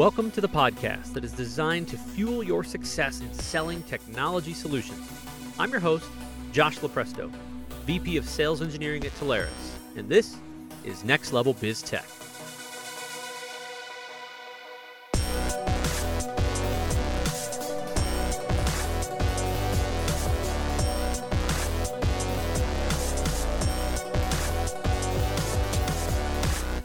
Welcome to the podcast that is designed to fuel your success in selling technology solutions. I'm your host, Josh Lupresto, VP of Sales Engineering at Telarus, and this is Next Level Biz Tech.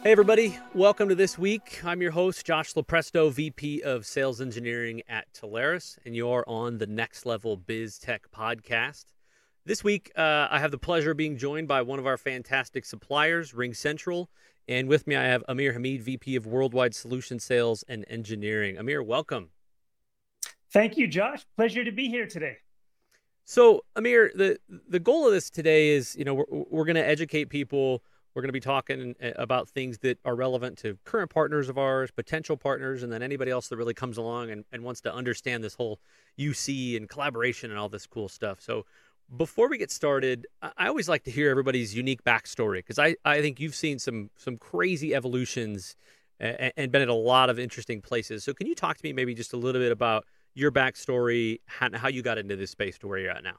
Hey, everybody. Welcome to this week. I'm your host, Josh Lupresto, VP of Sales Engineering at Telarus, and you're on the Next Level Biz Tech podcast. This week, uh, I have the pleasure of being joined by one of our fantastic suppliers, RingCentral. And with me, I have Amir Hameed, VP of Worldwide Solution Sales and Engineering. Amir, welcome. Thank you, Josh. Pleasure to be here today. So, Amir, the the goal of this today is, you know, we're, we're going to educate people we're going to be talking uh, about things that are relevant to current partners of ours, potential partners, and then anybody else that really comes along and, and wants to understand this whole UC and collaboration and all this cool stuff. So, before we get started, I always like to hear everybody's unique backstory because I, I think you've seen some some crazy evolutions and, and been at a lot of interesting places. So, can you talk to me maybe just a little bit about your backstory, how, how you got into this space to where you're at now?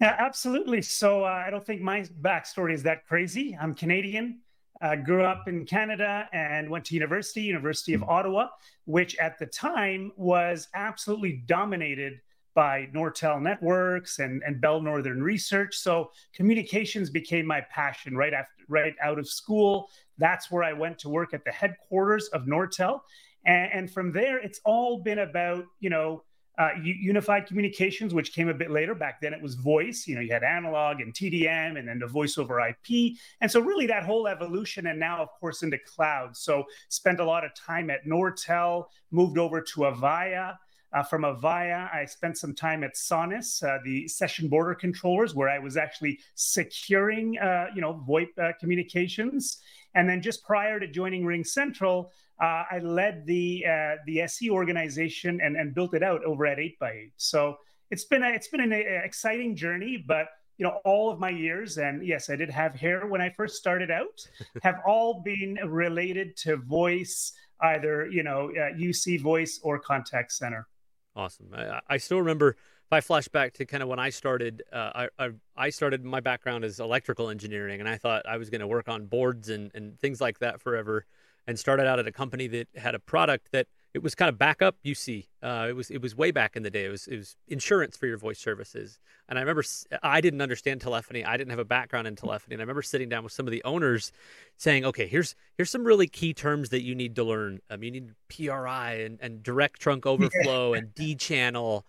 Yeah, absolutely. So uh, I don't think my backstory is that crazy. I'm Canadian. Uh, grew up in Canada and went to university, University of Ottawa, which at the time was absolutely dominated by Nortel Networks and, and Bell Northern Research. So communications became my passion right after right out of school. That's where I went to work at the headquarters of Nortel. And, and from there, it's all been about, you know, uh, unified communications, which came a bit later. Back then, it was voice. You know, you had analog and TDM, and then the voice over IP. And so, really, that whole evolution, and now, of course, into cloud. So, spent a lot of time at Nortel, moved over to Avaya. Uh, from Avaya, I spent some time at Sonus, uh, the session border controllers, where I was actually securing, uh, you know, VoIP uh, communications. And then just prior to joining RingCentral, uh, I led the uh, the SE organization and, and built it out over at 8x8. So it's been a, it's been an exciting journey, but you know all of my years and yes i did have hair when i first started out have all been related to voice either you know uh, uc voice or contact center. Awesome. I, I, still remember if i flash back to kind of when i started uh, I, I, I started my background is electrical engineering and i thought i was going to work on boards and, and things like that forever and started out at a company that had a product that it was kind of backup UC. Uh, it was it was way back in the day. It was it was insurance for your voice services. And I remember I didn't understand telephony. I didn't have a background in telephony. And I remember sitting down with some of the owners, saying, "Okay, here's here's some really key terms that you need to learn. Um, you need PRI and, and direct trunk overflow and D channel."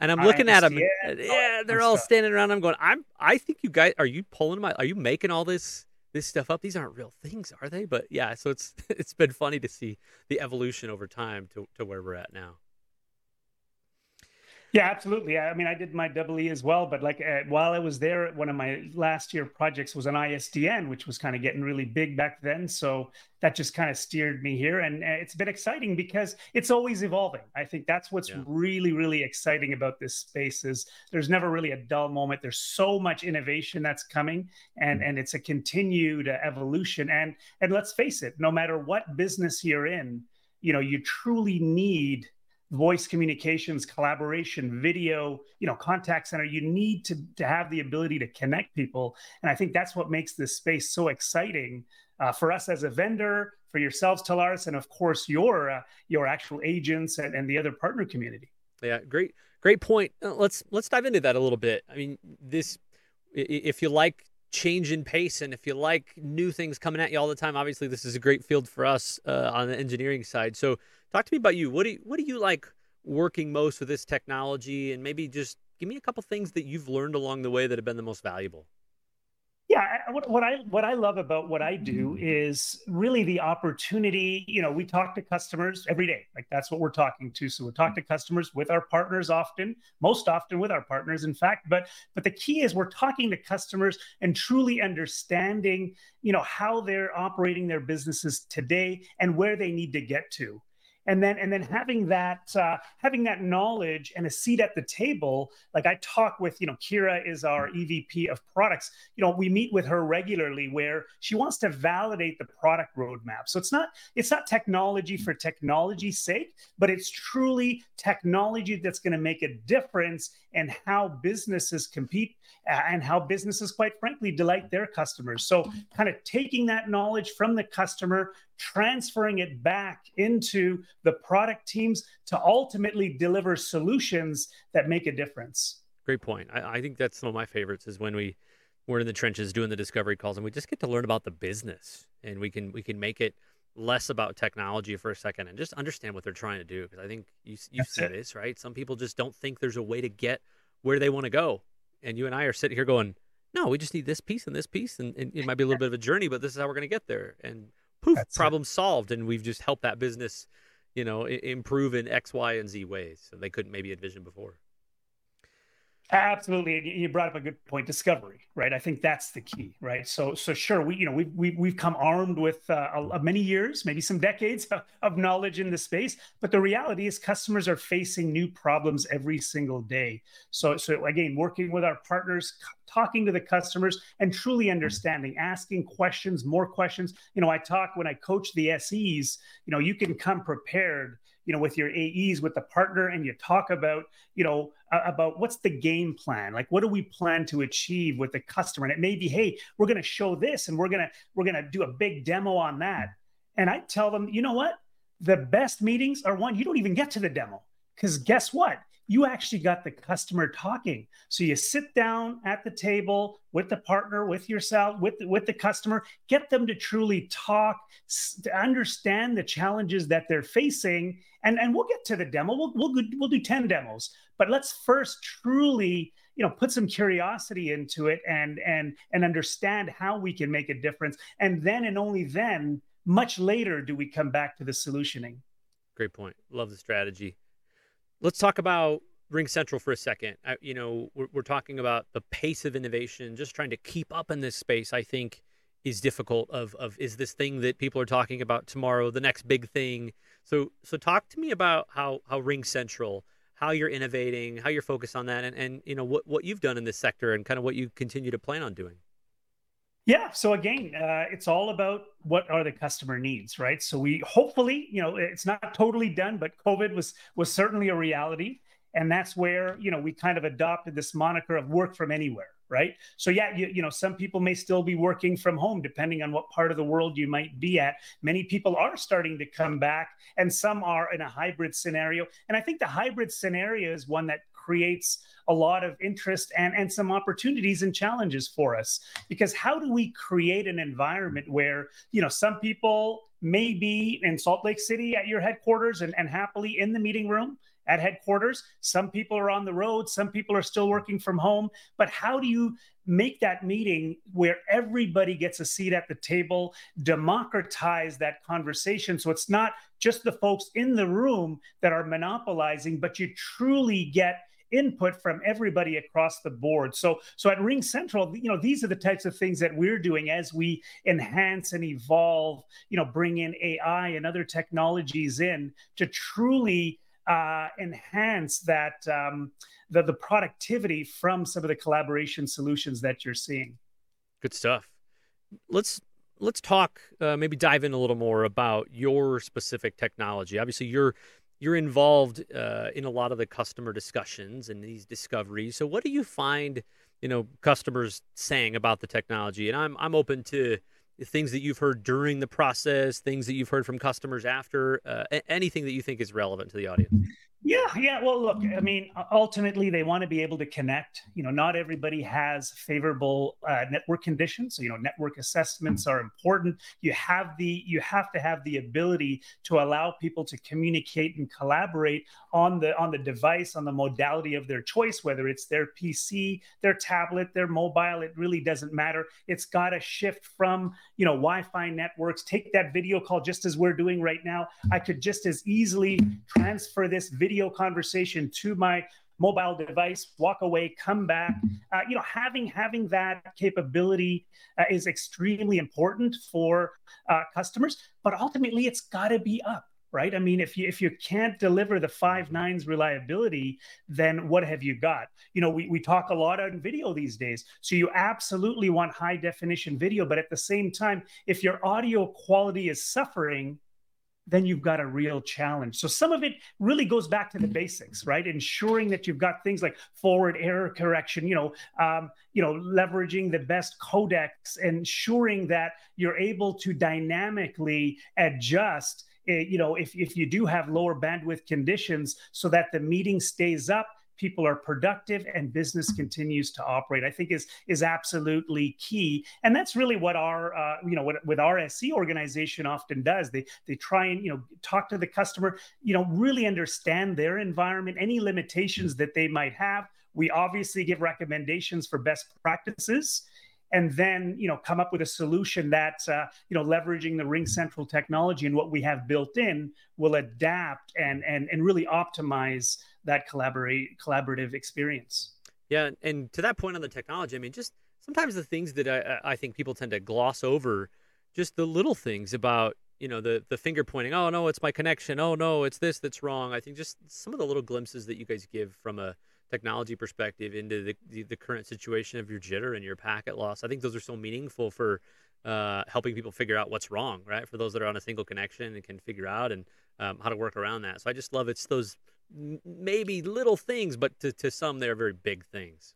And I'm looking at them. And, yeah, they're all standing around. I'm going. I'm. I think you guys are you pulling my. Are you making all this? This stuff up. These aren't real things, are they? But yeah, so it's it's been funny to see the evolution over time to, to where we're at now. Yeah, absolutely. I mean, I did my double E as well, but like uh, while I was there, one of my last year projects was an ISDN, which was kind of getting really big back then. So that just kind of steered me here, and uh, it's been exciting because it's always evolving. I think that's what's yeah. really, really exciting about this space is there's never really a dull moment. There's so much innovation that's coming, and mm-hmm. and it's a continued uh, evolution. And and let's face it, no matter what business you're in, you know, you truly need voice communications collaboration video you know contact center. You need to, to have the ability to connect people. And i think that's what makes this space so exciting uh, for us as a vendor for yourselves Telarus, and of course your uh, your actual agents and, and the other partner community. Yeah great great point. Uh, let's let's dive into that a little bit. I mean this if you like change in pace and if you like new things coming at you all the time obviously this is a great field for us uh, on the engineering side. So talk to me about you. What do you, what do you like working most with this technology? And maybe just give me a couple things that you've learned along the way that have been the most valuable. Yeah what, what i what i love about what i do is really the opportunity you know we talk to customers every day. Like that's what we're talking to. So we talk to customers with our partners often most often with our partners in fact. But but the key is we're talking to customers and truly understanding you know how they're operating their businesses today and where they need to get to and then and then having that uh, having that knowledge and a seat at the table like i talk with you know kira is our evp of products. You know we meet with her regularly where she wants to validate the product roadmap. So it's not it's not technology for technology's sake but it's truly technology that's going to make a difference in how businesses compete uh, and how businesses quite frankly delight their customers. So kind of taking that knowledge from the customer transferring it back into the product teams to ultimately deliver solutions that make a difference. Great point. I, I think that's some of my favorites is when we we're in the trenches doing the discovery calls and we just get to learn about the business and we can we can make it less about technology for a second and just understand what they're trying to do because I think you you see this right. Some people just don't think there's a way to get where they want to go, and you and I are sitting here going, no, we just need this piece and this piece, and, and it might be a little bit of a journey, but this is how we're going to get there. And poof, That's problem it. solved, and we've just helped that business, you know, improve in X, Y, and Z ways that they couldn't maybe envision before. Absolutely, you brought up a good point. Discovery, right? I think that's the key, right? So, so sure, we you know we've we've, we've come armed with uh, a, a many years, maybe some decades of knowledge in the space, but the reality is customers are facing new problems every single day. So, so again, working with our partners, talking to the customers, and truly understanding, asking questions, more questions. You know, I talk when I coach the SEs. You know, you can come prepared you know with your AEs with the partner and you talk about you know about what's the game plan? Like what do we plan to achieve with the customer? And it may be hey we're going to show this and we're going to we're going to do a big demo on that. And I tell them you know what? The best meetings are one you don't even get to the demo. Because guess what you actually got the customer talking. So you sit down at the table with the partner, with yourself, with with the customer, get them to truly talk, to understand the challenges that they're facing, and and we'll get to the demo. We'll we'll we'll do ten demos, but let's first truly you know put some curiosity into it and and and understand how we can make a difference, and then and only then, much later, do we come back to the solutioning. Great point. Love the strategy. Let's talk about RingCentral for a second. I, you know, we're, we're talking about the pace of innovation, just trying to keep up in this space. I think is difficult. Of of is this thing that people are talking about tomorrow the next big thing? So so talk to me about how how RingCentral, how you're innovating, how you're focused on that, and and you know what what you've done in this sector, and kind of what you continue to plan on doing. Yeah. So again, uh, it's all about what are the customer needs, right? So we hopefully, you know, it's not totally done, but COVID was was certainly a reality, and that's where you know we kind of adopted this moniker of work from anywhere, right? So yeah, you, you know, some people may still be working from home depending on what part of the world you might be at. Many people are starting to come back, and some are in a hybrid scenario. And I think the hybrid scenario is one that creates a lot of interest and, and some opportunities and challenges for us. Because how do we create an environment where, you know, some people may be in Salt Lake City at your headquarters and, and happily in the meeting room at headquarters. Some people are on the road, some people are still working from home. But how do you make that meeting where everybody gets a seat at the table, democratize that conversation so it's not just the folks in the room that are monopolizing, but you truly get input from everybody across the board. So, so at RingCentral, you know, these are the types of things that we're doing as we enhance and evolve, you know, bring in AI and other technologies in to truly uh, enhance that um, the the productivity from some of the collaboration solutions that you're seeing. Good stuff. Let's let's talk uh, maybe dive in a little more about your specific technology. Obviously, you're you're involved uh, in a lot of the customer discussions and these discoveries. So, what do you find, you know, customers saying about the technology? And I'm I'm open to things that you've heard during the process, things that you've heard from customers after, uh, anything that you think is relevant to the audience. Yeah, yeah. Well, look, I mean, ultimately, they want to be able to connect. You know, not everybody has favorable uh, network conditions. So, you know, network assessments are important. You have the you have to have the ability to allow people to communicate and collaborate on the on the device, on the modality of their choice, whether it's their PC, their tablet, their mobile. It really doesn't matter. It's got to shift from you know Wi-Fi networks. Take that video call just as we're doing right now. I could just as easily transfer this video video conversation to my mobile device walk away come back uh, you know having having that capability uh, is extremely important for uh, customers but ultimately it's got to be up right? I mean, if you if you can't deliver the five nines reliability, then what have you got? You know, we, we talk a lot on video these days. So you absolutely want high definition video, but at the same time, if your audio quality is suffering, then you've got a real challenge. So some of it really goes back to the basics, right? Ensuring that you've got things like forward error correction, you know, um, you know, leveraging the best codecs, ensuring that you're able to dynamically adjust Eh, you know, if, if you do have lower bandwidth conditions so that the meeting stays up, people are productive and business continues to operate i think is is absolutely key. And that's really what our uh, you know what with our SE organization often does. They they try and you know talk to the customer you know really understand their environment any limitations that they might have. We obviously give recommendations for best practices and then you know come up with a solution that uh, you know leveraging the ring central technology and what we have built in will adapt and and and really optimize that collaborate collaborative experience yeah and to that point on the technology i mean just sometimes the things that i i think people tend to gloss over just the little things about you know the the finger pointing oh no it's my connection oh no it's this that's wrong i think just some of the little glimpses that you guys give from a technology perspective into the, the, the, current situation of your jitter and your packet loss. I think those are so meaningful for uh, helping people figure out what's wrong, right? For those that are on a single connection and can figure out and um, how to work around that. So I just love it's those maybe little things, but to, to some, they're very big things.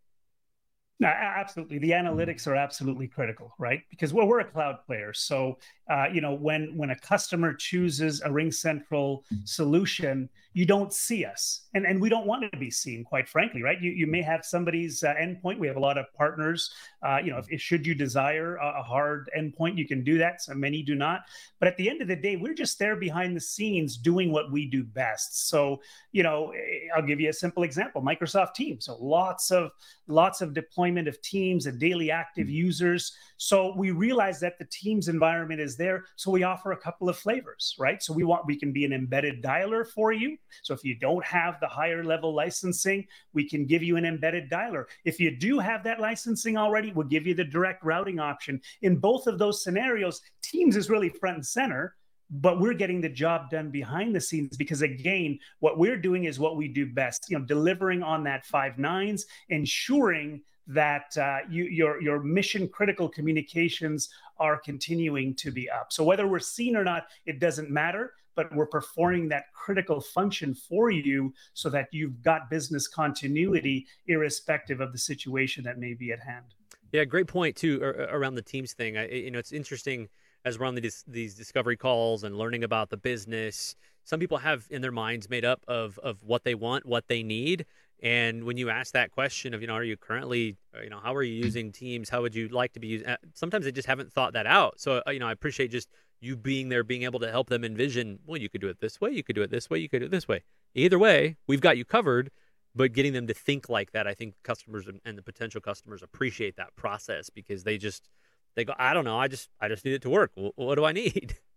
No, absolutely. The hmm. analytics are absolutely critical, right? Because well, we're a cloud player, so uh, you know when when a customer chooses a RingCentral solution, you don't see us, and and we don't want to be seen, quite frankly, right? You you may have somebody's uh, endpoint. We have a lot of partners. Uh, you know, if, should you desire a, a hard endpoint, you can do that. So many do not. But at the end of the day, we're just there behind the scenes doing what we do best. So you know, eh, I'll give you a simple example: Microsoft Teams. So lots of lots of deployment of Teams and daily active mm-hmm. users. So we realize that the Teams environment is there. So we offer a couple of flavors, right? So we want we can be an embedded dialer for you. So if you don't have the higher level licensing, we can give you an embedded dialer. If you do have that licensing already, we'll give you the direct routing option. In both of those scenarios, Teams is really front and center but we're getting the job done behind the scenes because again what we're doing is what we do best you know delivering on that five nines ensuring that uh, you, your your mission critical communications are continuing to be up. So whether we're seen or not, it doesn't matter. But we're performing that critical function for you so that you've got business continuity, irrespective of the situation that may be at hand. Yeah, great point too around the teams thing. I, you know, it's interesting as we're on these these discovery calls and learning about the business. Some people have in their minds made up of of what they want, what they need, and when you ask that question of, you know, are you currently, uh, you know, how are you using Teams? How would you like to be using? Uh, sometimes they just haven't thought that out. So, uh, you know, I appreciate just you being there, being able to help them envision. Well, you could do it this way, you could do it this way, you could do it this way. Either way, we've got you covered. But getting them to think like that, I think customers and the potential customers appreciate that process because they just they go, I don't know, I just I just need it to work. What do I need?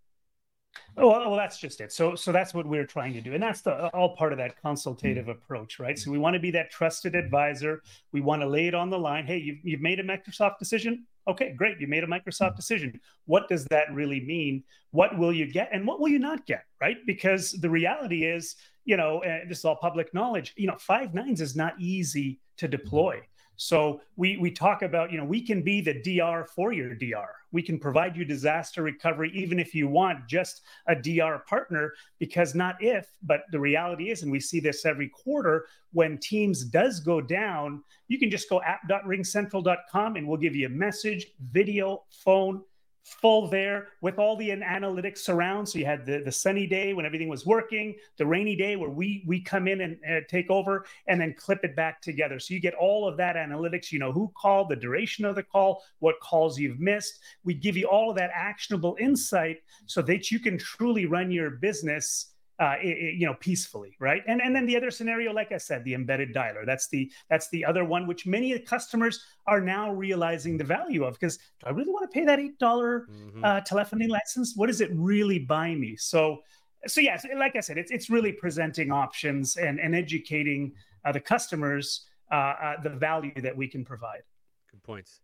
Oh, well, that's just it. So, so that's what we're trying to do, and that's the all part of that consultative mm. approach, right? So, we want to be that trusted advisor. We want to lay it on the line. Hey, you've, you've made a Microsoft decision. Okay, great. You made a Microsoft decision. What does that really mean? What will you get, and what will you not get, right? Because the reality is, you know, this is all public knowledge. You know, five nines is not easy to deploy. So we we talk about, you know, we can be the DR for your DR. We can provide you disaster recovery even if you want just a DR partner because not if, but the reality is and we see this every quarter when Teams does go down, you can just go app.ringcentral.com and we'll give you a message, video, phone, full there with all the analytics around. So you had the, the sunny day when everything was working, the rainy day where we we come in and uh, take over, and then clip it back together. So you get all of that analytics. You know who called, the duration of the call, what calls you've missed. We give you all of that actionable insight so that you can truly run your business uh, it, you know, peacefully, right? And and then the other scenario, like I said, the embedded dialer. That's the that's the other one which many customers are now realizing the value of because do I really want to pay that eight mm-hmm. uh, telephony license? What does it really buy me? So so yes, like I said, it's it's really presenting options and and educating uh, the customers uh, uh, the value that we can provide. Good points.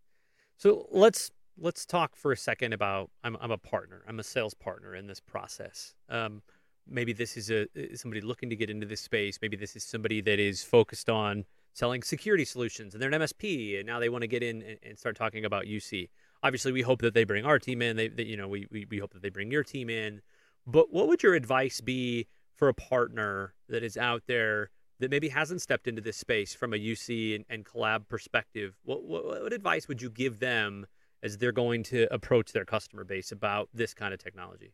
So let's let's talk for a second about I'm I'm a partner. I'm a sales partner in this process. Um, maybe this is a somebody looking to get into this space. Maybe this is somebody that is focused on selling security solutions and they're an MSP, and now they want to get in and, and start talking about UC. Obviously, we hope that they bring our team in. They, they you know, we, we we hope that they bring your team in. But what would your advice be for a partner that is out there that maybe hasn't stepped into this space from a UC and, and collab perspective? What, what what advice would you give them as they're going to approach their customer base about this kind of technology?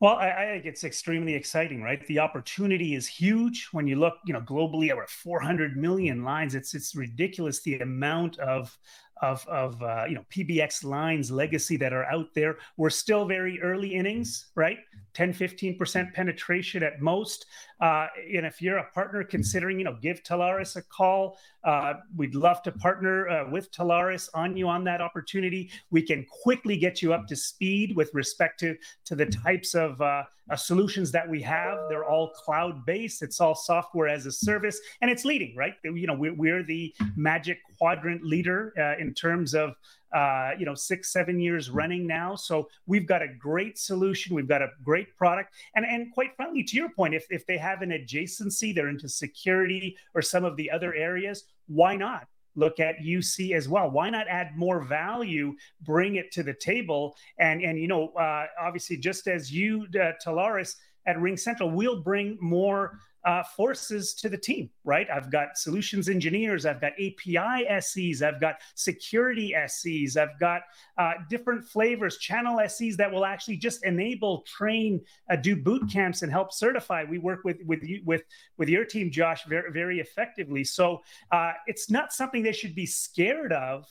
Well, I, I, think it's extremely exciting, right? The opportunity is huge when you look, you know, globally over 400 million lines. It's it's ridiculous the amount of of of uh, you know PBX lines legacy that are out there. We're still very early innings, right? 10, 15% penetration at most. Uh, and if you're a partner considering, you know, give Telarus a call. Uh, we'd love to partner uh, with Telarus on you on that opportunity. We can quickly get you up to speed with respect to, to the types of uh, uh, solutions that we have. They're all cloud based. It's all software as a service, and it's leading, right? You know, we're, we're the magic quadrant leader uh, in terms of uh, you know six seven years running now. So we've got a great solution. We've got a great product. And and quite frankly to your point if, if they have an adjacency they're into security or some of the other areas why not look at UC as well. Why not add more value, bring it to the table, and and you know, uh, obviously, just as you, uh, Telarus at RingCentral, we'll bring more uh, forces to the team, right? I've got solutions engineers, I've got API SEs, I've got security SEs, I've got uh, different flavors, channel SEs that will actually just enable, train, uh, do boot camps, and help certify. We work with with you, with with your team, Josh, very very effectively. So uh, it's not something they should be scared of,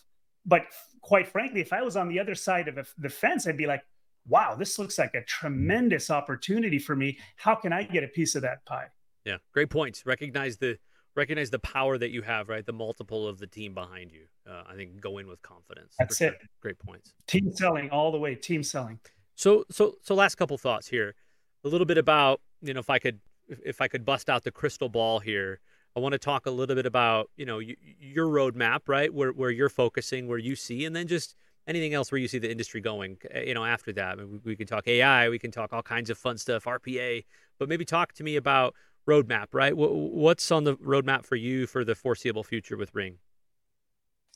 but quite frankly, if I was on the other side of the fence, I'd be like, wow, this looks like a tremendous opportunity for me. How can I get a piece of that pie? Yeah, great points. Recognize the recognize the power that you have, right? The multiple of the team behind you. Uh, I think go in with confidence. That's it. Great points. Team selling all the way. Team selling. So so so last couple thoughts here. A little bit about you know if I could if, I could bust out the crystal ball here. I want to talk a little bit about you know your roadmap, right? Where where you're focusing, where you see, and then just anything else where you see the industry going. Eh, you know, after that, I mean, we, we can talk AI, we can talk all kinds of fun stuff, RPA, but maybe talk to me about roadmap, right? What's on the roadmap for you for the foreseeable future with Ring?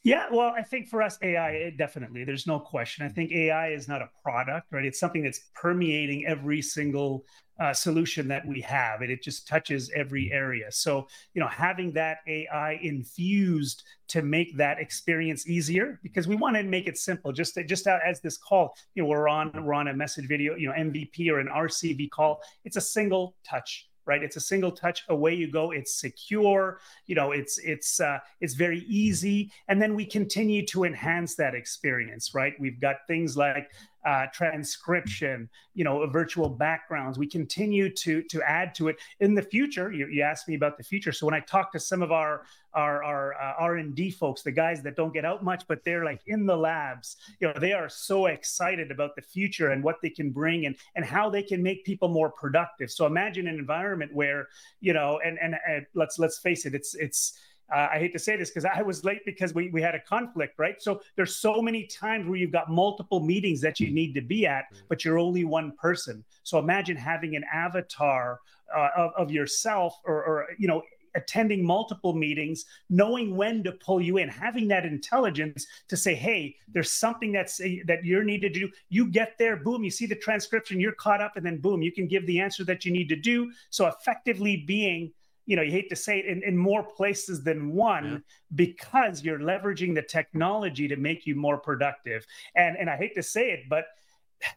Yeah, well, I think for us, AI, definitely, there's no question. I think AI is not a product, right? It's something that's permeating every single uh, solution that we have, and it just touches every area. So, you know, having that AI infused to make that experience easier, because we want to make it simple. Just just as this call, you know, we're on we're on a message video, you know, MVP or an RCV call. It's a single touch right? It's a single touch away you go it's secure you know it's it's uh, it's very easy. And then we continue to enhance that experience right? We've got things like uh, transcription, you know, virtual backgrounds. We continue to to add to it in the future. You, you asked me about the future, so when I talk to some of our our our uh, R and D folks, the guys that don't get out much, but they're like in the labs, you know, they are so excited about the future and what they can bring and and how they can make people more productive. So imagine an environment where you know, and and, and let's let's face it, it's it's uh, I hate to say this because I was late because we, we had a conflict, right? So there's so many times where you've got multiple meetings that you need to be at, mm. but you're only one person. So imagine having an avatar uh, of, of yourself or, or, you know, attending multiple meetings, knowing when to pull you in, having that intelligence to say, "Hey, there's something that's that you're needed to do." You get there, boom, you see the transcription, you're caught up, and then boom, you can give the answer that you need to do. So effectively being you know you hate to say it in, in more places than one yeah. because you're leveraging the technology to make you more productive and and i hate to say it but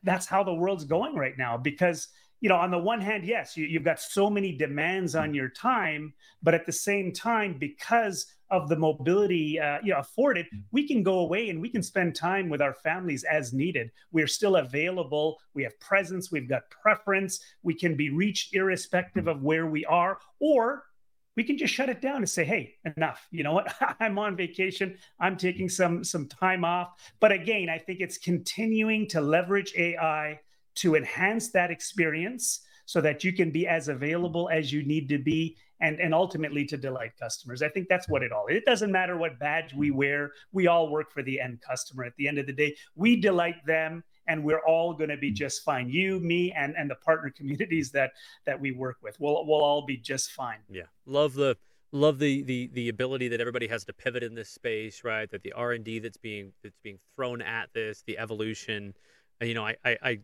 that's how the world's going right now because you know on the one hand yes you, you've got so many demands on your time but at the same time because of the mobility uh, you know afforded we can go away and we can spend time with our families as needed. We're still available. We have presence. We've got preference. We can be reached irrespective of where we are or we can just shut it down and say hey enough. You know what? I'm on vacation. I'm taking some some time off. But again i think it's continuing to leverage ai to enhance that experience so that you can be as available as you need to be and and ultimately to delight customers i think that's what it all it doesn't matter what badge we wear we all work for the end customer at the end of the day we delight them and we're all going to be just fine. You, me, and and the partner communities that that we work with, we'll we'll all be just fine. Yeah, love the love the the the ability that everybody has to pivot in this space, right? That the R and D that's being that's being thrown at this, the evolution. You know, I I I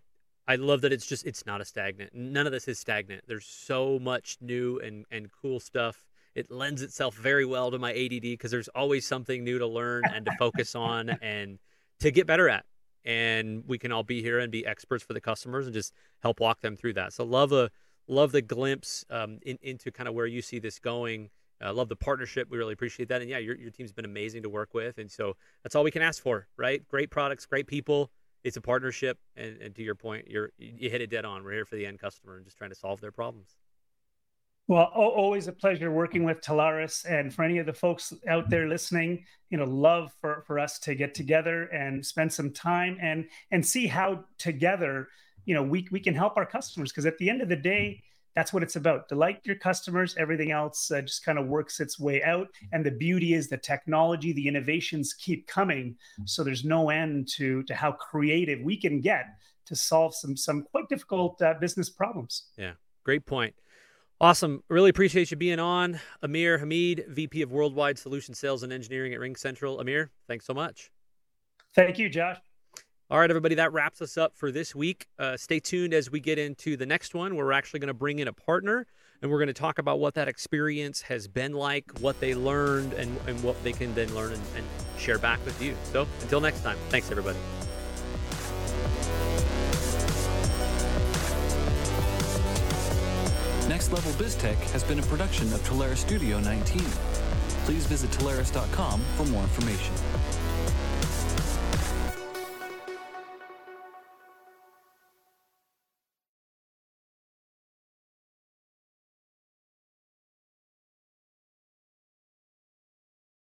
love that it's just it's not a stagnant. None of this is stagnant. There's so much new and and cool stuff. It lends itself very well to my ADD because there's always something new to learn and to focus on and to get better at. And we can all be here and be experts for the customers and just help walk them through that. So love a love the glimpse um, in, into kind of where you see this going. Uh, love the partnership. We really appreciate that. And yeah, your, your team's been amazing to work with. And so that's all we can ask for, right? Great products, great people. It's a partnership. And, and to your point, you're, you hit it dead on. We're here for the end customer and just trying to solve their problems. Well, always a pleasure working with Telarus, and for any of the folks out there listening, you know, love for for us to get together and spend some time and and see how together, you know, we we can help our customers because at the end of the day, that's what it's about. Delight your customers. Everything else uh, just kind of works its way out. And the beauty is the technology, the innovations keep coming. So there's no end to to how creative we can get to solve some some quite difficult uh, business problems. Yeah, great point. Awesome. Really appreciate you being on. Amir Hameed, VP of Worldwide Solution Sales and Engineering at RingCentral. Amir, thanks so much. Thank you, Josh. All right, everybody, that wraps us up for this week. Uh, stay tuned as we get into the next one, we're actually going to bring in a partner and we're going to talk about what that experience has been like, what they learned, and, and what they can then learn and, and share back with you. So until next time, thanks, everybody. Next Level BizTech has been a production of Telarus Studio 19. Please visit Telarus.com for more information.